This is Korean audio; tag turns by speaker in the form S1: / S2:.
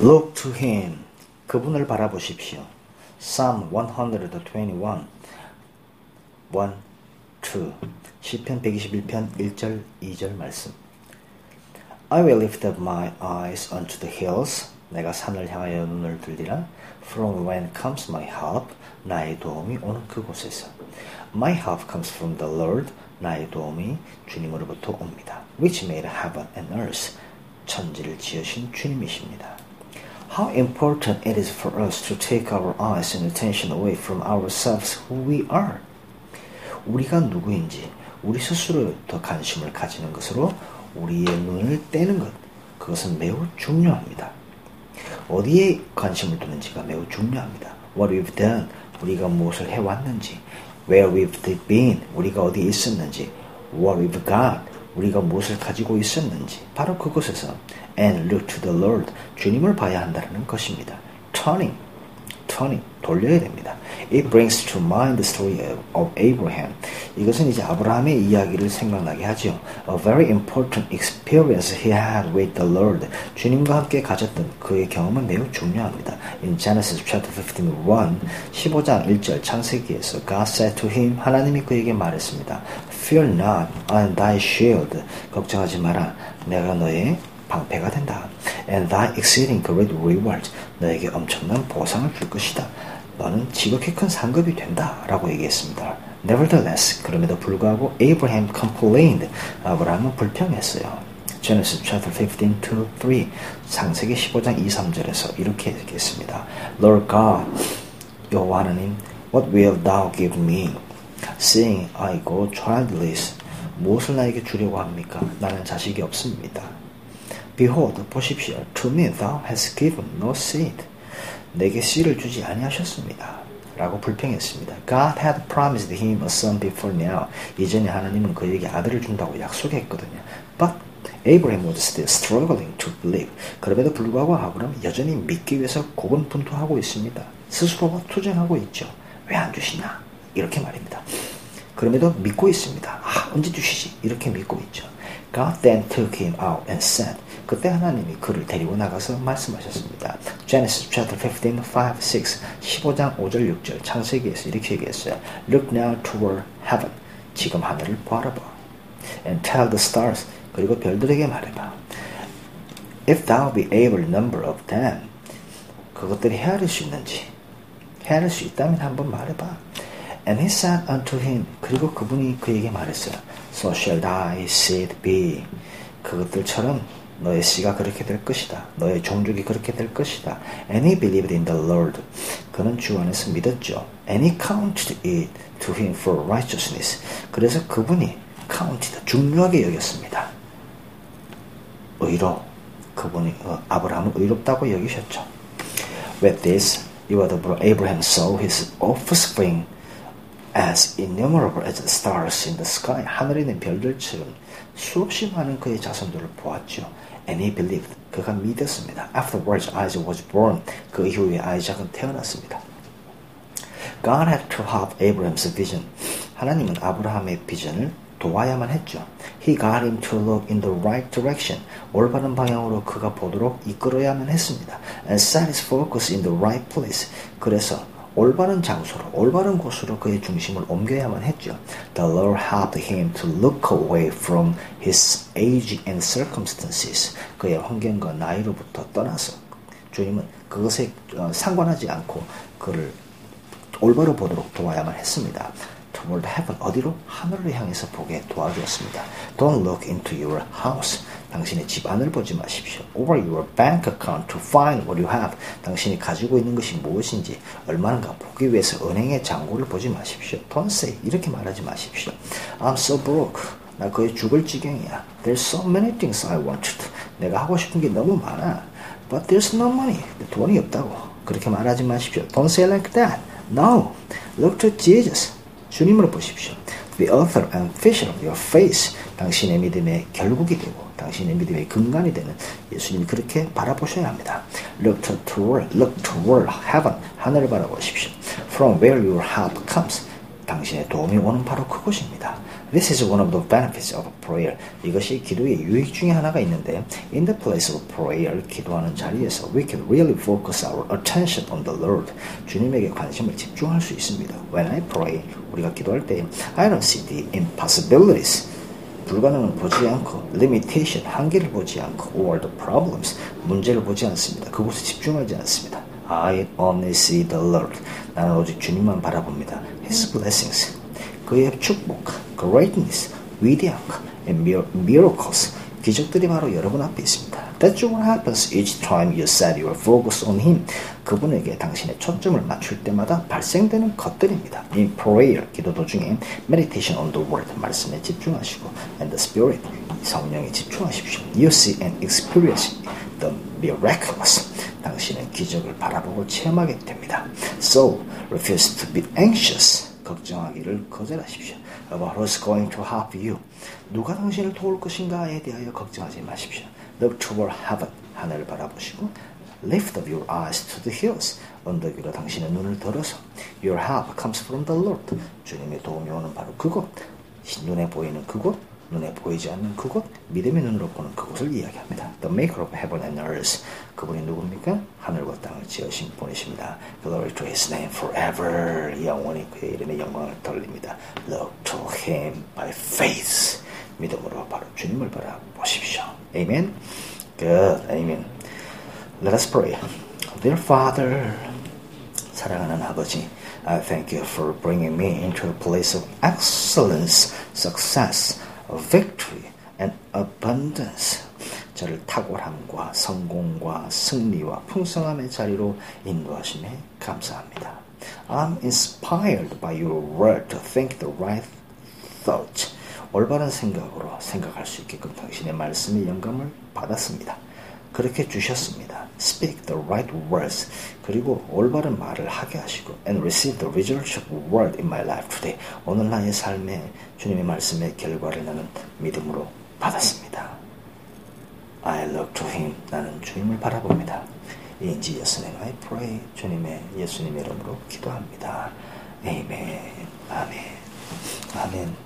S1: Look to him. 그분을 바라보십시오. Psalm 121 1, 2 시편 121편 1절 2절 말씀 I will lift up my eyes unto the hills 내가 산을 향하여 눈을 들리라 From when comes my help 나의 도움이 오는 그곳에서 My help comes from the Lord 나의 도움이 주님으로부터 옵니다 Which made heaven and earth 천지를 지으신 주님이십니다 How important it is for us to take our eyes and attention away from ourselves who we are. 우리가 누구인지 우리 스스로부터 관심을 가지는 것으로 우리의 눈을 떼는 것. 그것은 매우 중요합니다. 어디에 관심을 두는지가 매우 중요합니다. What we've done, 우리가 무엇을 해왔는지, where we've been, 우리가 어디에 있었는지, what we've got, 우리가 무엇을 가지고 있었는지 바로 그곳에서 and look to the Lord 주님을 봐야 한다는 것입니다. turning turning 돌려야 됩니다. It brings to mind the story of Abraham. 이것은 이제 아브라함의 이야기를 생각나게 하죠. A very important experience he had with the Lord. 주님과 함께 가졌던 그의 경험은 매우 중요합니다. In Genesis chapter 15, 1, 15장 1절 창세기에서 God said to him, 하나님이 그에게 말했습니다. Fear not, I am thy shield. 걱정하지 마라. 내가 너의 방패가 된다. And thy exceeding great reward. 너에게 엄청난 보상을 줄 것이다. 너는 지극히 큰 상급이 된다. 라고 얘기했습니다. Nevertheless, 그럼에도 불구하고 Abraham complained. 아브라함은 불평했어요. Genesis chapter 15 to 3 창세기 15장 2, 3절에서 이렇게 얘기했습니다. Lord God, 여호와 하나님, what will thou give me? Seeing I go childless. 무엇을 나에게 주려고 합니까? 나는 자식이 없습니다. Behold, 보십시오. To me thou hast given no seed. 내게 씨를 주지 아니하셨습니다. 라고 불평했습니다. God had promised him a son before now. 이전에 하나님은 그에게 아들을 준다고 약속했거든요. But Abraham was still struggling to believe. 그럼에도 불구하고 아브라함은 여전히 믿기 위해서 고군분투하고 있습니다. 스스로가 투쟁하고 있죠. 왜 안 주시나? 이렇게 말입니다. 그럼에도 믿고 있습니다. 아, 언제 주시지? 이렇게 믿고 있죠. God then took him out and said, 그때 하나님이 그를 데리고 나가서 말씀하셨습니다. Genesis chapter 15, 5, 6, 15장 5절 6절 창세기에서 이렇게 얘기했어요. Look now toward heaven. 지금 하늘을 바라봐. And tell the stars. 그리고 별들에게 말해봐. If thou be able number of them. 그것들이 헤아릴 수 있는지. 헤아릴 수 있다면 한번 말해봐. And he said unto him. 그리고 그분이 그에게 말했어요. So shall thy seed be. 그것들처럼 너의 씨가 그렇게 될 것이다. 너의 종족이 그렇게 될 것이다. And he believed in the Lord. 그는 주 안에서 믿었죠. And he counted it to him for righteousness. 그래서 그분이 counted, 중요하게 여겼습니다. 의로. 그분이 어, 아브라함을 의롭다고 여기셨죠. With this, Abraham saw his offspring as innumerable as the stars in the sky. 하늘에 있는 별들처럼 수없이 많은 그의 자손들을 보았죠. And he believed. 그가 믿었습니다. Afterwards, Isaac was born. 그 이후에 아이작은 태어났습니다. God had to help Abraham's vision. 하나님은 아브라함의 비전을 도와야만 했죠. He got him to look in the right direction. 올바른 방향으로 그가 보도록 이끌어야만 했습니다. And set his focus in the right place. 그래서 올바른 장소로, 올바른 곳으로 그의 중심을 옮겨야만 했죠. The Lord helped him to look away from his age and circumstances. 그의 환경과 나이로부터 떠나서 주님은 그것에 상관하지 않고 그를 올바로 보도록 도와야만 했습니다. Toward heaven 어디로 하늘을 향해서 보게 도와주었습니다. Don't look into your house. 당신의 집 안을 보지 마십시오. Over your bank account to find what you have. 당신이 가지고 있는 것이 무엇인지 얼마인가 보기 위해서 은행의 잔고를 보지 마십시오. Don't say 이렇게 말하지 마십시오. I'm so broke. 나 거의 죽을 지경이야. There's so many things I want to. 내가 하고 싶은 게 너무 많아. But there's no money. 돈이 없다고. 그렇게 말하지 마십시오. Don't say like that. No. Look to Jesus. 주님으로 보십시오. The author and finisher of your faith. 당신의 믿음의 결국이 되고 당신의 믿음의 근간이 되는 예수님이 그렇게 바라보셔야 합니다. Look toward, look toward heaven. 하늘을 바라보십시오. From where your help comes. 당신의 도움이 오는 바로 그곳입니다. This is one of the benefits of prayer. 이것이 기도의 유익 중에 하나가 있는데 in the place of prayer 기도하는 자리에서 we can really focus our attention on the Lord. 주님에게 관심을 집중할 수 있습니다. When I pray 우리가 기도할 때 I don't see the impossibilities. 불가능을 보지 않고 limitation 한계를 보지 않고 or the problems 문제를 보지 않습니다. 그곳에 집중하지 않습니다. I only see the Lord. 나는 오직 주님만 바라봅니다. His blessings. 그의 축복, greatness, 위대함, and miracles. 기적들이 바로 여러분 앞에 있습니다. That's what happens each time you set your focus on Him. 그분에게 당신의 초점을 맞출 때마다 발생되는 것들입니다. In prayer, 기도 도중에 meditation on the word, 말씀에 집중하시고 and the spirit, 성령에 집중하십시오. You see and experience the miraculous. 당신은 기적을 바라보고 체험하게 됩니다. So, refuse to be anxious. 걱정하기를 거절하십시오. About who's going to help you. 누가 당신을 도울 것인가에 대하여 걱정하지 마십시오. Look toward heaven. 하늘을 바라보시고 Lift up your eyes to the hills. 언덕 위로 당신의 눈을 들어서 Your help comes from the Lord. 주님의 도움이 오는 바로 그곳. 눈에 보이는 그곳. 눈에 보이지 않는 그곳, 믿음의 눈으로 보는 그곳을 이야기합니다. The maker of heaven and earth. 그분이 누굽니까? 하늘과 땅을 지으신 분이십니다. Glory to his name forever. 영원히 그의 이름의 영광을 돌립니다. Look to him by faith. 믿음으로 바로 주님을 바라보십시오. Amen. Good. Amen. Let us pray. Dear Father, 사랑하는 아버지, I thank you for bringing me into a place of excellence, success, victory and abundance. 저를 탁월함과 성공과 승리와 풍성함의 자리로 인도하심에 감사합니다. I'm inspired by your word to think the right thought. 올바른 생각으로 생각할 수 있게끔 당신의 말씀의 영감을 받았습니다. 그렇게 주셨습니다. Speak the right words. 그리고 올바른 말을 하게 하시고 and receive the results of word in my life today. 오늘 나의 삶에 주님의 말씀의 결과를 나는 믿음으로 받았습니다. I look to him. 나는 주님을 바라봅니다. In Jesus' name I pray. 주님의 예수님의 이름으로 기도합니다. 아멘. 아멘. 아멘.